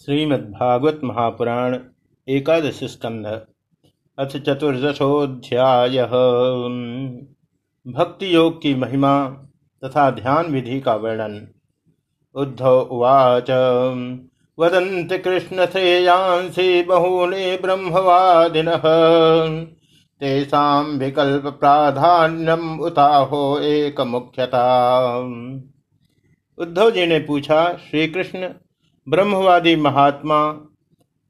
श्रीमद्भागवत महापुराण एकादश स्कंध अथ चतुर्दशोध्याय भक्ति योग की महिमा तथा ध्यान विधि का वर्णन। उद्धव उवाच वदंत कृष्ण श्रेयांसी बहूनि ब्रह्मवादिन। तेषा विकल्प प्राधान्यम उताहो एक मुख्यता उद्धव जी ने पूछा श्री कृष्ण ब्रह्मवादी महात्मा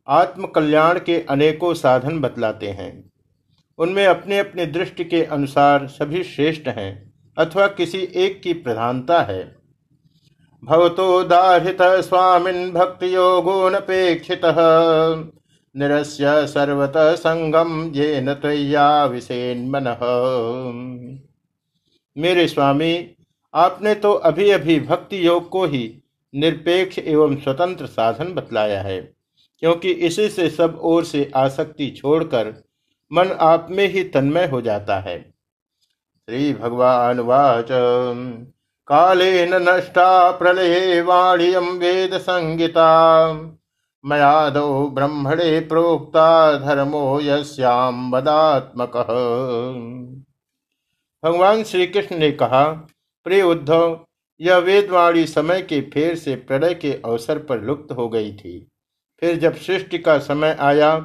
आत्म कल्याण के अनेकों साधन बतलाते हैं। उनमें अपने अपने दृष्टि के अनुसार सभी श्रेष्ठ हैं अथवा किसी एक की प्रधानता है। भवतोदाहृत स्वामिन भक्ति योगोनपेक्षित निरस्य सर्वत संगम ये नया विषेन मन मेरे स्वामी, आपने तो अभी अभी भक्ति योग को ही निरपेक्ष एवं स्वतंत्र साधन बतलाया है, क्योंकि इसी से सब ओर से आसक्ति छोड़कर मन आप में ही तन्मय हो जाता है। श्री भगवान वाच। काले नष्टा प्रलये वाणियम वेद संगीता मयादो ब्रह्मणे प्रोक्ता धर्मो यश्याम वदात्मक। भगवान श्री कृष्ण ने कहा, प्रिय उद्धव यह वेदवाणी समय के फेर से प्रलय के अवसर पर लुप्त हो गई थी। फिर जब सृष्टि का समय आया,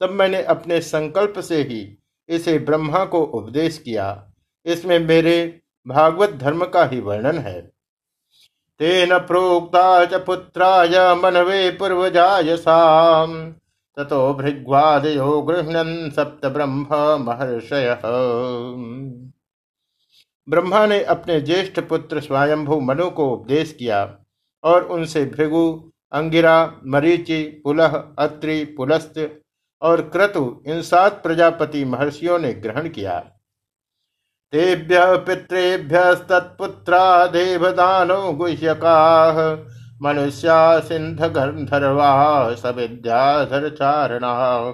तब मैंने अपने संकल्प से ही इसे ब्रह्मा को उपदेश किया। इसमें मेरे भागवत धर्म का ही वर्णन है। तेन प्रोक्ता च पुत्राय मनवे पूर्वजाय साम ततो भृग्वादयो गृहणन सप्त ब्रह्म महर्षय। ब्रह्मा ने अपने ज्येष्ठ पुत्र स्वयंभु मनु को उपदेश किया और उनसे भृगु, अंगिरा, मरीचि, पुलह, अत्रि, पुलस्त और क्रतु, इन सात प्रजापति महर्षियों ने ग्रहण किया। तेभ्य पितृभ्य तत्पुत्रा देवदानो गुह्यका, मनुष्या सिंध गंधर्वा सविद्याधर चारणा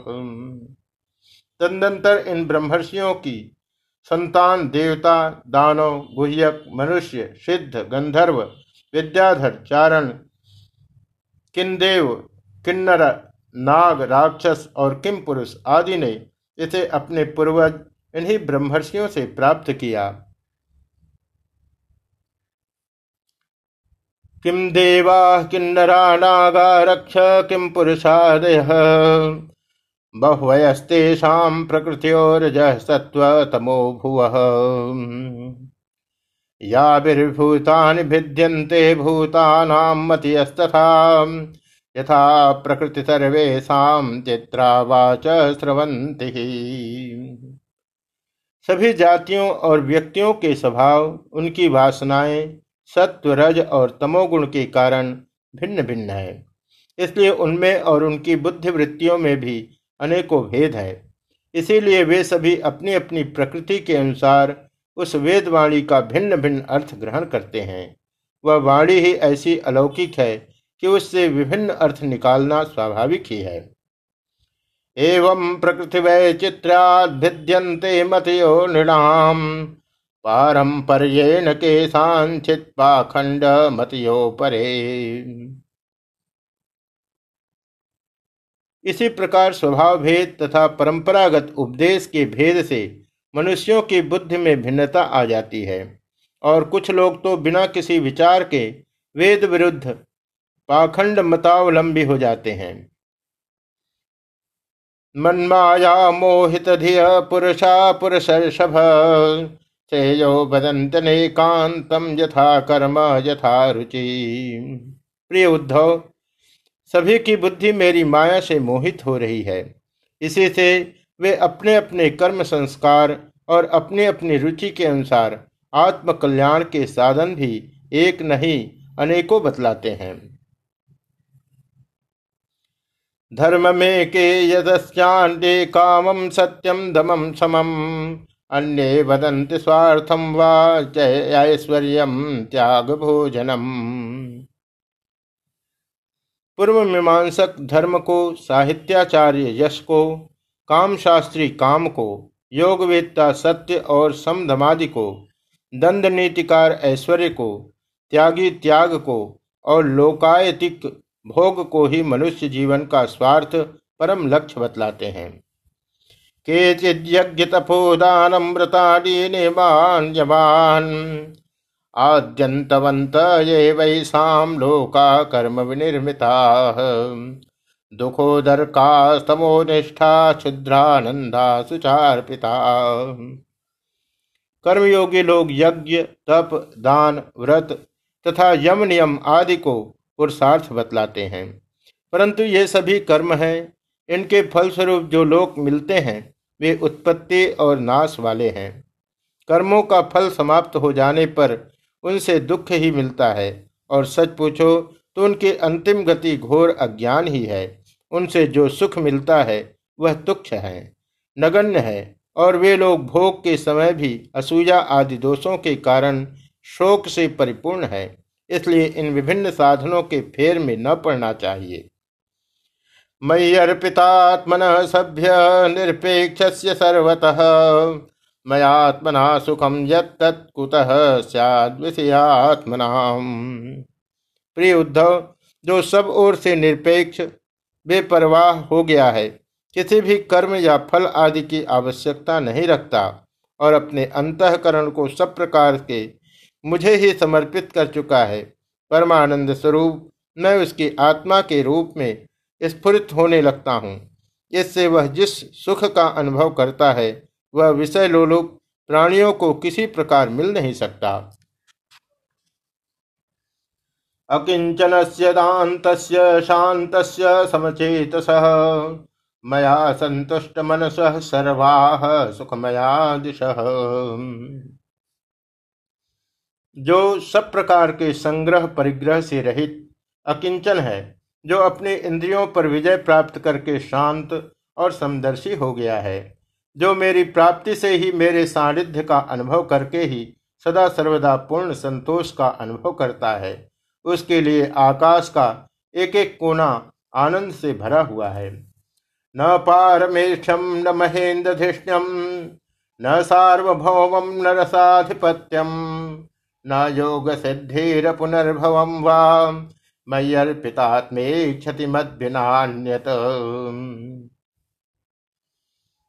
तदनंतर इन ब्रह्मर्षियों की संतान, देवता, दानव, गुह्यक, मनुष्य, सिद्ध, गंधर्व, विद्याधर, चारण, किन्देव, किन्नर, नाग, राक्षस और किम पुरुष आदि ने इसे अपने पूर्वज इन्हीं ब्रह्मर्षियों से प्राप्त किया। किम देवा, किन्नरा, नागा, रक्ष, किम पुरुषादय। बहुवयस्तेषां प्रकृत्योरजः सत्त्वतमो भुवः। याभिर्भूतानि भिद्यन्ते भूतानां मतियस्तथा। यथा प्रकृति सर्वेशा चित्रावाच स्रवंती सभी जातियों और व्यक्तियों के स्वभाव, उनकी वासनाएँ सत्व रज और तमोगुण के कारण भिन्न भिन्न है। इसलिए उनमें और उनकी बुद्धि वृत्तियों में भी अनेकों भेद है। इसीलिए वे सभी अपनी अपनी प्रकृति के अनुसार उस वेद वाणी का भिन्न भिन्न अर्थ ग्रहण करते हैं। वह वाणी ही ऐसी अलौकिक है कि उससे विभिन्न अर्थ निकालना स्वाभाविक ही है। एवं प्रकृति वैचित्र्याद्भिद्यन्ते मतयो नृणाम पारंपर्येण के सांचित पाखंड मतयो परे इसी प्रकार स्वभाव भेद तथा परंपरागत उपदेश के भेद से मनुष्यों की बुद्धि में भिन्नता आ जाती है। और कुछ लोग तो बिना किसी विचार के वेद विरुद्ध पाखंड मतावलंबी हो जाते हैं। मन्माया मोहित धिय पुरुषा पुरुषर्षभ बदंत यथा कर्म यथा रुचि। प्रिय उद्धव सभी की बुद्धि मेरी माया से मोहित हो रही है। इसी से वे अपने अपने कर्म संस्कार और अपनी अपनी रुचि के अनुसार आत्मकल्याण के साधन भी एक नहीं, अनेकों बतलाते हैं। धर्म में के यदस्यांडे कामम सत्यम दमम समम, अन्य वदंत स्वार्थम वा ऐश्वर्य त्याग भोजनम पूर्व मीमांसक धर्म को, साहित्याचार्य यश को, कामशास्त्री काम को, योगवेत्ता सत्य और समधमादि को दंड नीतिकार ऐश्वर्य को, त्यागी त्याग को और लोकायतिक भोग को ही मनुष्य जीवन का स्वार्थ परम लक्ष्य बतलाते हैं। केचिद्यज्ञ तपोदानमृतानि निमान्यवान् आद्यन्तवन्त ये वैसां लोका कर्म विनिर्मिताः दुखोदर्कास्तमो निष्ठा क्षुद्रानंदा सुचार्पिता कर्मयोगी लोग यज्ञ, तप, दान, व्रत तथा यम, नियम आदि को पुरुषार्थ बतलाते हैं। परंतु ये सभी कर्म हैं। इनके फलस्वरूप जो लोग मिलते हैं, वे उत्पत्ति और नाश वाले हैं। कर्मों का फल समाप्त हो जाने पर उनसे दुख ही मिलता है। और सच पूछो तो उनकी अंतिम गति घोर अज्ञान ही है। उनसे जो सुख मिलता है, वह तुक्ष है, नगण्य है। और वे लोग भोग के समय भी असूया आदि दोषों के कारण शोक से परिपूर्ण है। इसलिए इन विभिन्न साधनों के फेर में न पड़ना चाहिए। मयि अर्पितात्मन सभ्य निरपेक्ष सर्वतः। मयात्मना सुखम यत्कुतः सैद्विषयात्मना प्रिय उद्धव, जो सब ओर से निरपेक्ष, बेपरवाह हो गया है, किसी भी कर्म या फल आदि की आवश्यकता नहीं रखता और अपने अंतकरण को सब प्रकार के मुझे ही समर्पित कर चुका है, परमानंद स्वरूप, मैं उसकी आत्मा के रूप में स्फुरित होने लगता हूँ। इससे वह जिस सुख का अनुभव करता है वह विषय लोलुप प्राणियों को किसी प्रकार मिल नहीं सकता। अकिंचन से दात शांत समचेतस, मया संतुष्ट मनस सर्वा सुखमया दिश। जो सब प्रकार के संग्रह परिग्रह से रहित अकिंचन है, जो अपने इंद्रियों पर विजय प्राप्त करके शांत और समदर्शी हो गया है जो मेरी प्राप्ति से ही मेरे सानिध्य का अनुभव करके ही सदा सर्वदा पूर्ण संतोष का अनुभव करता है। उसके लिए आकाश का एक एक कोना आनंद से भरा हुआ है। न पारमेष्ठम न महेन्द्रधिष्ण्यम न सार्वभौम न रसाधिपत्यम, न योग सिद्धेर पुनर्भव वा मय्यर्पितात्मे क्षति मद्भिनान्यत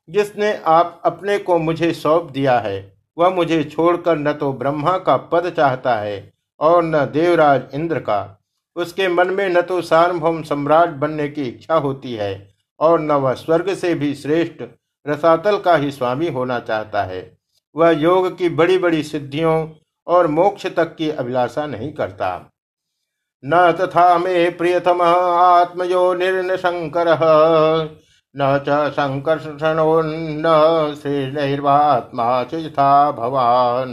जिसने आप अपने को मुझे सौंप दिया है, वह मुझे छोड़कर न तो ब्रह्मा का पद चाहता है और न देवराज इंद्र का। उसके मन में न तो सार्वभौम सम्राट बनने की इच्छा होती है और न वह स्वर्ग से भी श्रेष्ठ रसातल का ही स्वामी होना चाहता है। वह योग की बड़ी बड़ी सिद्धियों और मोक्ष तक की अभिलाषा नहीं करता। न तथा मे प्रियतम आत्मयो निर्न शंकर न च संकर्षणो न श्री निर्वात्मा भवान।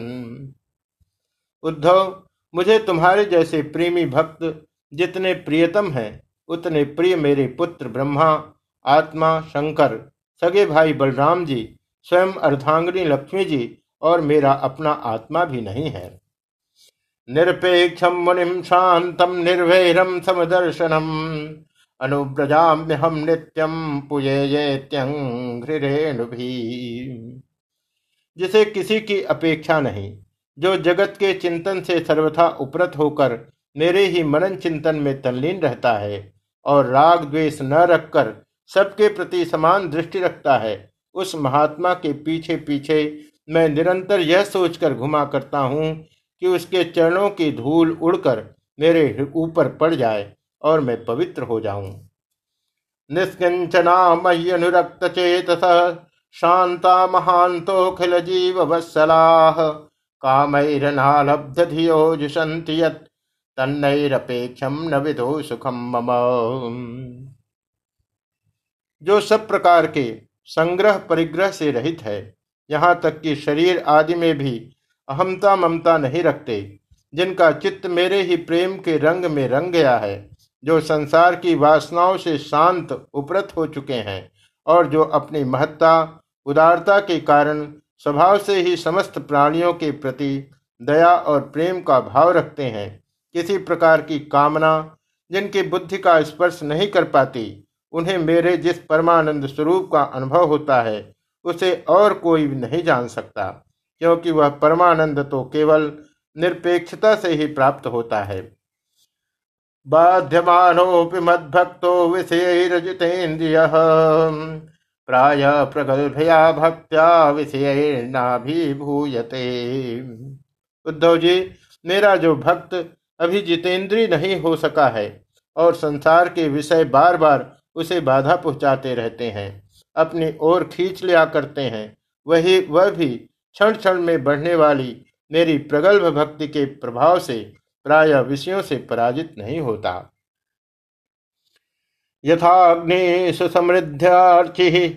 उद्धव, मुझे तुम्हारे जैसे प्रेमी भक्त जितने प्रियतम हैं, उतने प्रिय मेरे पुत्र ब्रह्मा, आत्मा, शंकर, सगे भाई बलराम जी, स्वयं अर्धांगिनी लक्ष्मी जी और मेरा अपना आत्मा भी नहीं है। निरपेक्षम मुनिम शांतम निर्भैरम समदर्शनम। अनुब्रजाम्य हम नित्यम पुयेत्यंघ्रेणु भी जिसे किसी की अपेक्षा नहीं, जो जगत के चिंतन से सर्वथा उपरत होकर मेरे ही मनन चिंतन में तल्लीन रहता है और राग द्वेष न रखकर सबके प्रति समान दृष्टि रखता है, उस महात्मा के पीछे पीछे मैं निरंतर यह सोचकर घुमा करता हूँ कि उसके चरणों की धूल उड़कर मेरे ऊपर पड़ जाए और मैं पवित्र हो जाऊँ। निष्किंचना मय्य अनुरक्त चेत शांता महांतोखिल जीव वत्सलाह कामैरनालब्धियो जुषन्ति यत् तन्नैरपेक्षम न विधो सुखम मम। जो सब प्रकार के संग्रह परिग्रह से रहित है, यहाँ तक कि शरीर आदि में भी अहमता ममता नहीं रखते, जिनका चित्त मेरे ही प्रेम के रंग में रंग गया है जो संसार की वासनाओं से शांत, उपरत हो चुके हैं और जो अपनी महत्ता, उदारता के कारण स्वभाव से ही समस्त प्राणियों के प्रति दया और प्रेम का भाव रखते हैं, किसी प्रकार की कामना जिनकी बुद्धि का स्पर्श नहीं कर पाती, उन्हें मेरे जिस परमानंद स्वरूप का अनुभव होता है, उसे और कोई नहीं जान सकता, क्योंकि वह परमानंद तो केवल निरपेक्षता से ही प्राप्त होता है। बाध्यमानोऽपि मद्भक्तो विषयैरजितेन्द्रिय प्राय प्रगल्भया भक्त्या विषयैर्नाभिभूयते। उद्धव जी मेरा जो भक्त अभी जितेंद्रीय नहीं हो सका है और संसार के विषय बार बार उसे बाधा पहुंचाते रहते हैं, अपनी ओर खींच लिया करते हैं, वही वह भी क्षण क्षण में बढ़ने वाली मेरी प्रगल्भ भक्ति के प्रभाव से प्राय विषयों से पराजित नहीं होता। यथाग्नि सुसमृद्ध्यार्चि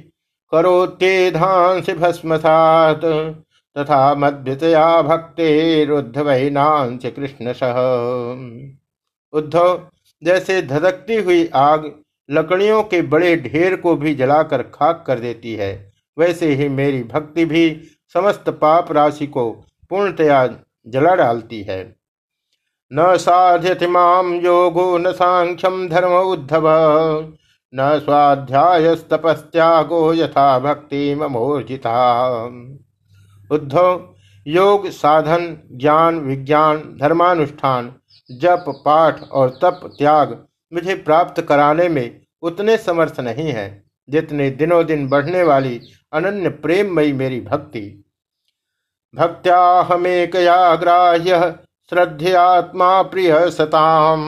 करोत्येधांसि भस्मसात, तथा मद्भितया भक्तेरुद्धवैनांश कृष्ण सह उद्धव, जैसे धधकती हुई आग लकड़ियों के बड़े ढेर को भी जलाकर खाक कर देती है, वैसे ही मेरी भक्ति भी समस्त पाप राशि को पूर्णतया जला डालती है। न साध्यति माम योगो न सांख्यम धर्म उद्धव। न स्वाध्याय तपस्त्यागो यथा भक्ति ममोर्जिता। उद्धव, योग, साधन, ज्ञान, विज्ञान, धर्मानुष्ठान, जप, पाठ और तप, त्याग मुझे प्राप्त कराने में उतने समर्थ नहीं है, जितने दिनों दिन बढ़ने वाली अनन्य प्रेममयी मेरी भक्ति। भक्त्या हमेकया ग्राह्य श्रद्धयात्मा प्रिय सताम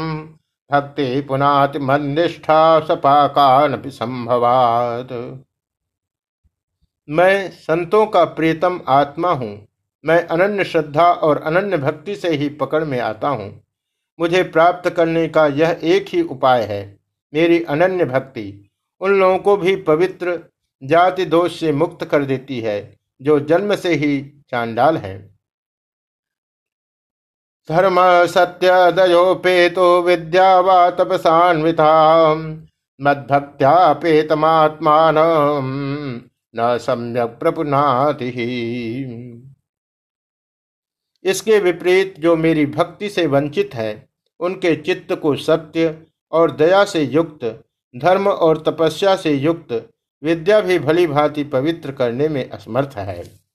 भक्ति पुनात निष्ठा सपाकान संभवात। मैं संतों का प्रियतम आत्मा हूँ। मैं अनन्य श्रद्धा और अनन्य भक्ति से ही पकड़ में आता हूँ। मुझे प्राप्त करने का यह एक ही उपाय है, मेरी अनन्य भक्ति। उन लोगों को भी पवित्र जाति दोष से मुक्त कर देती है, जो जन्म से ही चांडाल है। धर्म सत्य दयोपेतो विद्या व तपसान्विता मद्भक्त्यापेतमात्मान न सम्यक प्रपुनाति। इसके विपरीत जो मेरी भक्ति से वंचित है, उनके चित्त को सत्य और दया से युक्त, धर्म और तपस्या से युक्त, विद्या भी भली भांति पवित्र करने में असमर्थ है।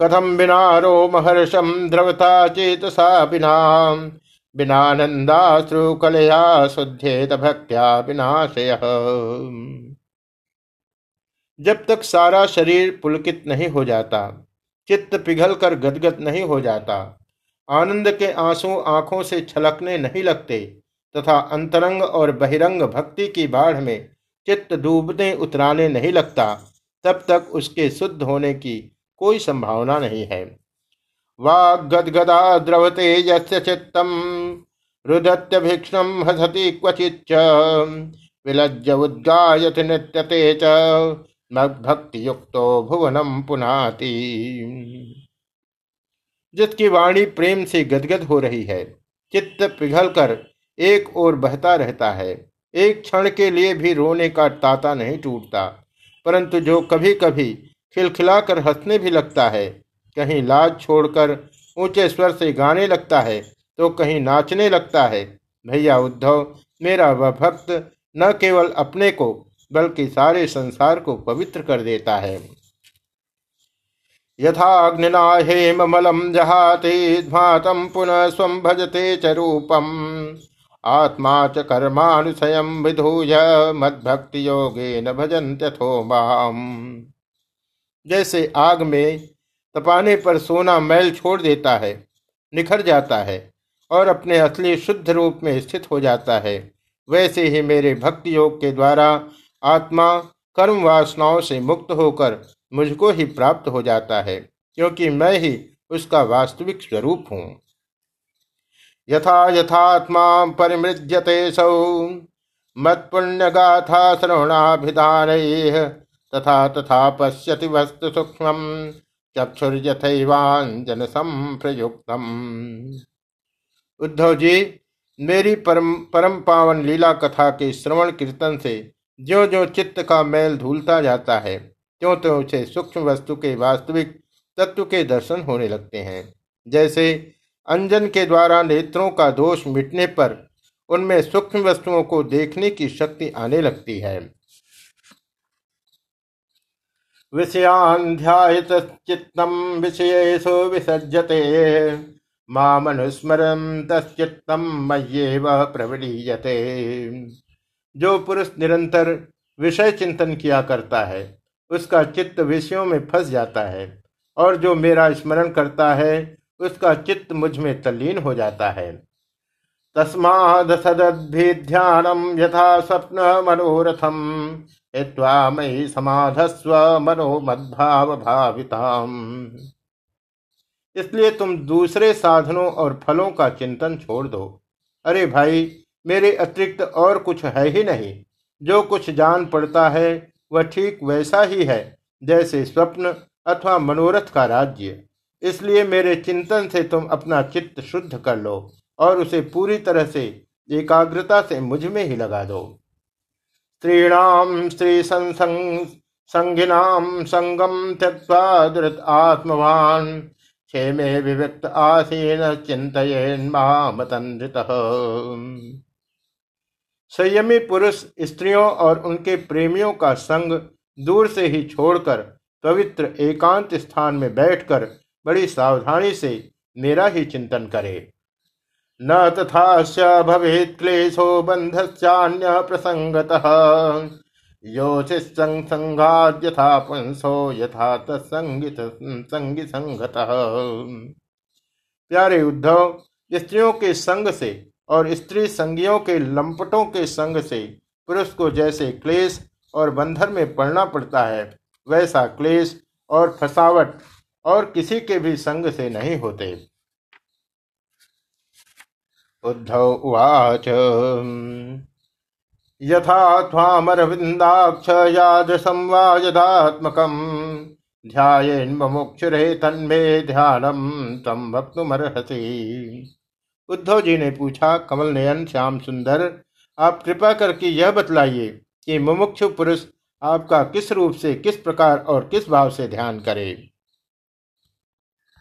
कथम बिना रोमहर्षम द्रवता चेतसा बिना बिनानंदाश्रु कलया शुद्धेत भक्त्या विनाशय। जब तक सारा शरीर पुलकित नहीं हो जाता, चित्त पिघल कर गदगद नहीं हो जाता, आनंद के आँसू आँखों से छलकने नहीं लगते, तथा अंतरंग और बहिरंग भक्ति की बाढ़ में चित्त डूबने उतराने नहीं लगता, तब तक उसके शुद्ध होने की कोई संभावना नहीं है। वाग गदगदा द्रवते चित्तम रुदत्यभिक्षम हसति क्वचिच्च। विलज्ज उद्गायत नृत्यते च। भक्ति युक्तो भुवनम पुनाति। जिसकी वाणी प्रेम से गदगद हो रही है, चित्त पिघलकर एक ओर बहता रहता है, एक क्षण के लिए भी रोने का ताता नहीं टूटता, परंतु जो कभी कभी खिलखिलाकर हंसने भी लगता है। कहीं लाज छोड़कर ऊँचे स्वर से गाने लगता है तो कहीं नाचने लगता है। भैया उद्धव, मेरा वह भक्त न केवल अपने को, बल्कि सारे संसार को पवित्र कर देता है। यथाग्निना हेममलम जहाते ध्मातम पुनः स्व भजते च रूपम। आत्मा च कर्मानुशय विधूय मद्भक्ति योगे न भजन तथो जैसे आग में तपाने पर सोना मैल छोड़ देता है, निखर जाता है और अपने असली शुद्ध रूप में स्थित हो जाता है। वैसे ही मेरे भक्ति योग के द्वारा आत्मा कर्म वासनाओं से मुक्त होकर मुझको ही प्राप्त हो जाता है, क्योंकि मैं ही उसका वास्तविक स्वरूप हूँ। यथा यथात्मा परिमृज्यते सौ मत पुण्य गाथा श्रवणाभिधान तथा तथा पश्यति वस्तु सूक्ष्म चक्षुर्यथवांजन संप्रयुक्तम उद्धव जी मेरी परम परम पावन लीला कथा के श्रवण कीर्तन से जो जो चित्त का मैल धूलता जाता है त्यों त्यों उसे सूक्ष्म वस्तु के वास्तविक तत्व के दर्शन होने लगते हैं। जैसे अंजन के द्वारा नेत्रों का दोष मिटने पर उनमें सूक्ष्म वस्तुओं को देखने की शक्ति आने लगती है। विषयाध्यायत तस्चित्तम वह प्रवलीयते जो पुरुष निरंतर विषय चिंतन किया करता है, उसका चित्त विषयों में फंस जाता है, और जो मेरा स्मरण करता है, उसका चित्त मुझमें तल्लीन हो जाता है। तस्माद सदद्भिध्यानम यथा स्वप्न मनोरथम। हित्वा मयि समाधस्व मनो मद्भाव इसलिए तुम दूसरे साधनों और फलों का चिंतन छोड़ दो। अरे भाई, मेरे अतिरिक्त और कुछ है ही नहीं। जो कुछ जान पड़ता है, वह ठीक वैसा ही है, जैसे स्वप्न अथवा मनोरथ का राज्य। इसलिए मेरे चिंतन से तुम अपना चित्त शुद्ध कर लो और उसे पूरी तरह से एकाग्रता से मुझमें ही लगा दो। स्त्रीणाम स्त्री संगिनाम संगम त्यक्वा दुरत आत्मवान। क्षेमे विविक्त आसीन चिंतन संयमी पुरुष स्त्रियों और उनके प्रेमियों का संग दूर से ही छोड़कर पवित्र एकांत स्थान में बैठकर बड़ी सावधानी से मेरा ही चिंतन करे। न तथा भवेत क्लेशो बंध्यान्य प्रसंगत योषिसंघात यथा पुंसो, यथा संगी संगत प्यारे उद्धव, स्त्रियों के संग से और स्त्री संगियों के लंपटों के संग से पुरुष को जैसे क्लेश और बंधन में पड़ना पड़ता है, वैसा क्लेश और फसावट और किसी के भी संग से नहीं होते। उद्धव उवाच। यथा त्वामरविन्दाक्ष याद संवायदात्मकम् ध्यायेन्मुक्षुरे तन्मे ध्यानम तम भक्तुमर्हति उद्धव जी ने पूछा कमल नयन श्याम सुंदर, आप कृपा करके यह बतलाइए कि मुमुक्षु पुरुष आपका किस रूप से, किस प्रकार और किस भाव से ध्यान करे?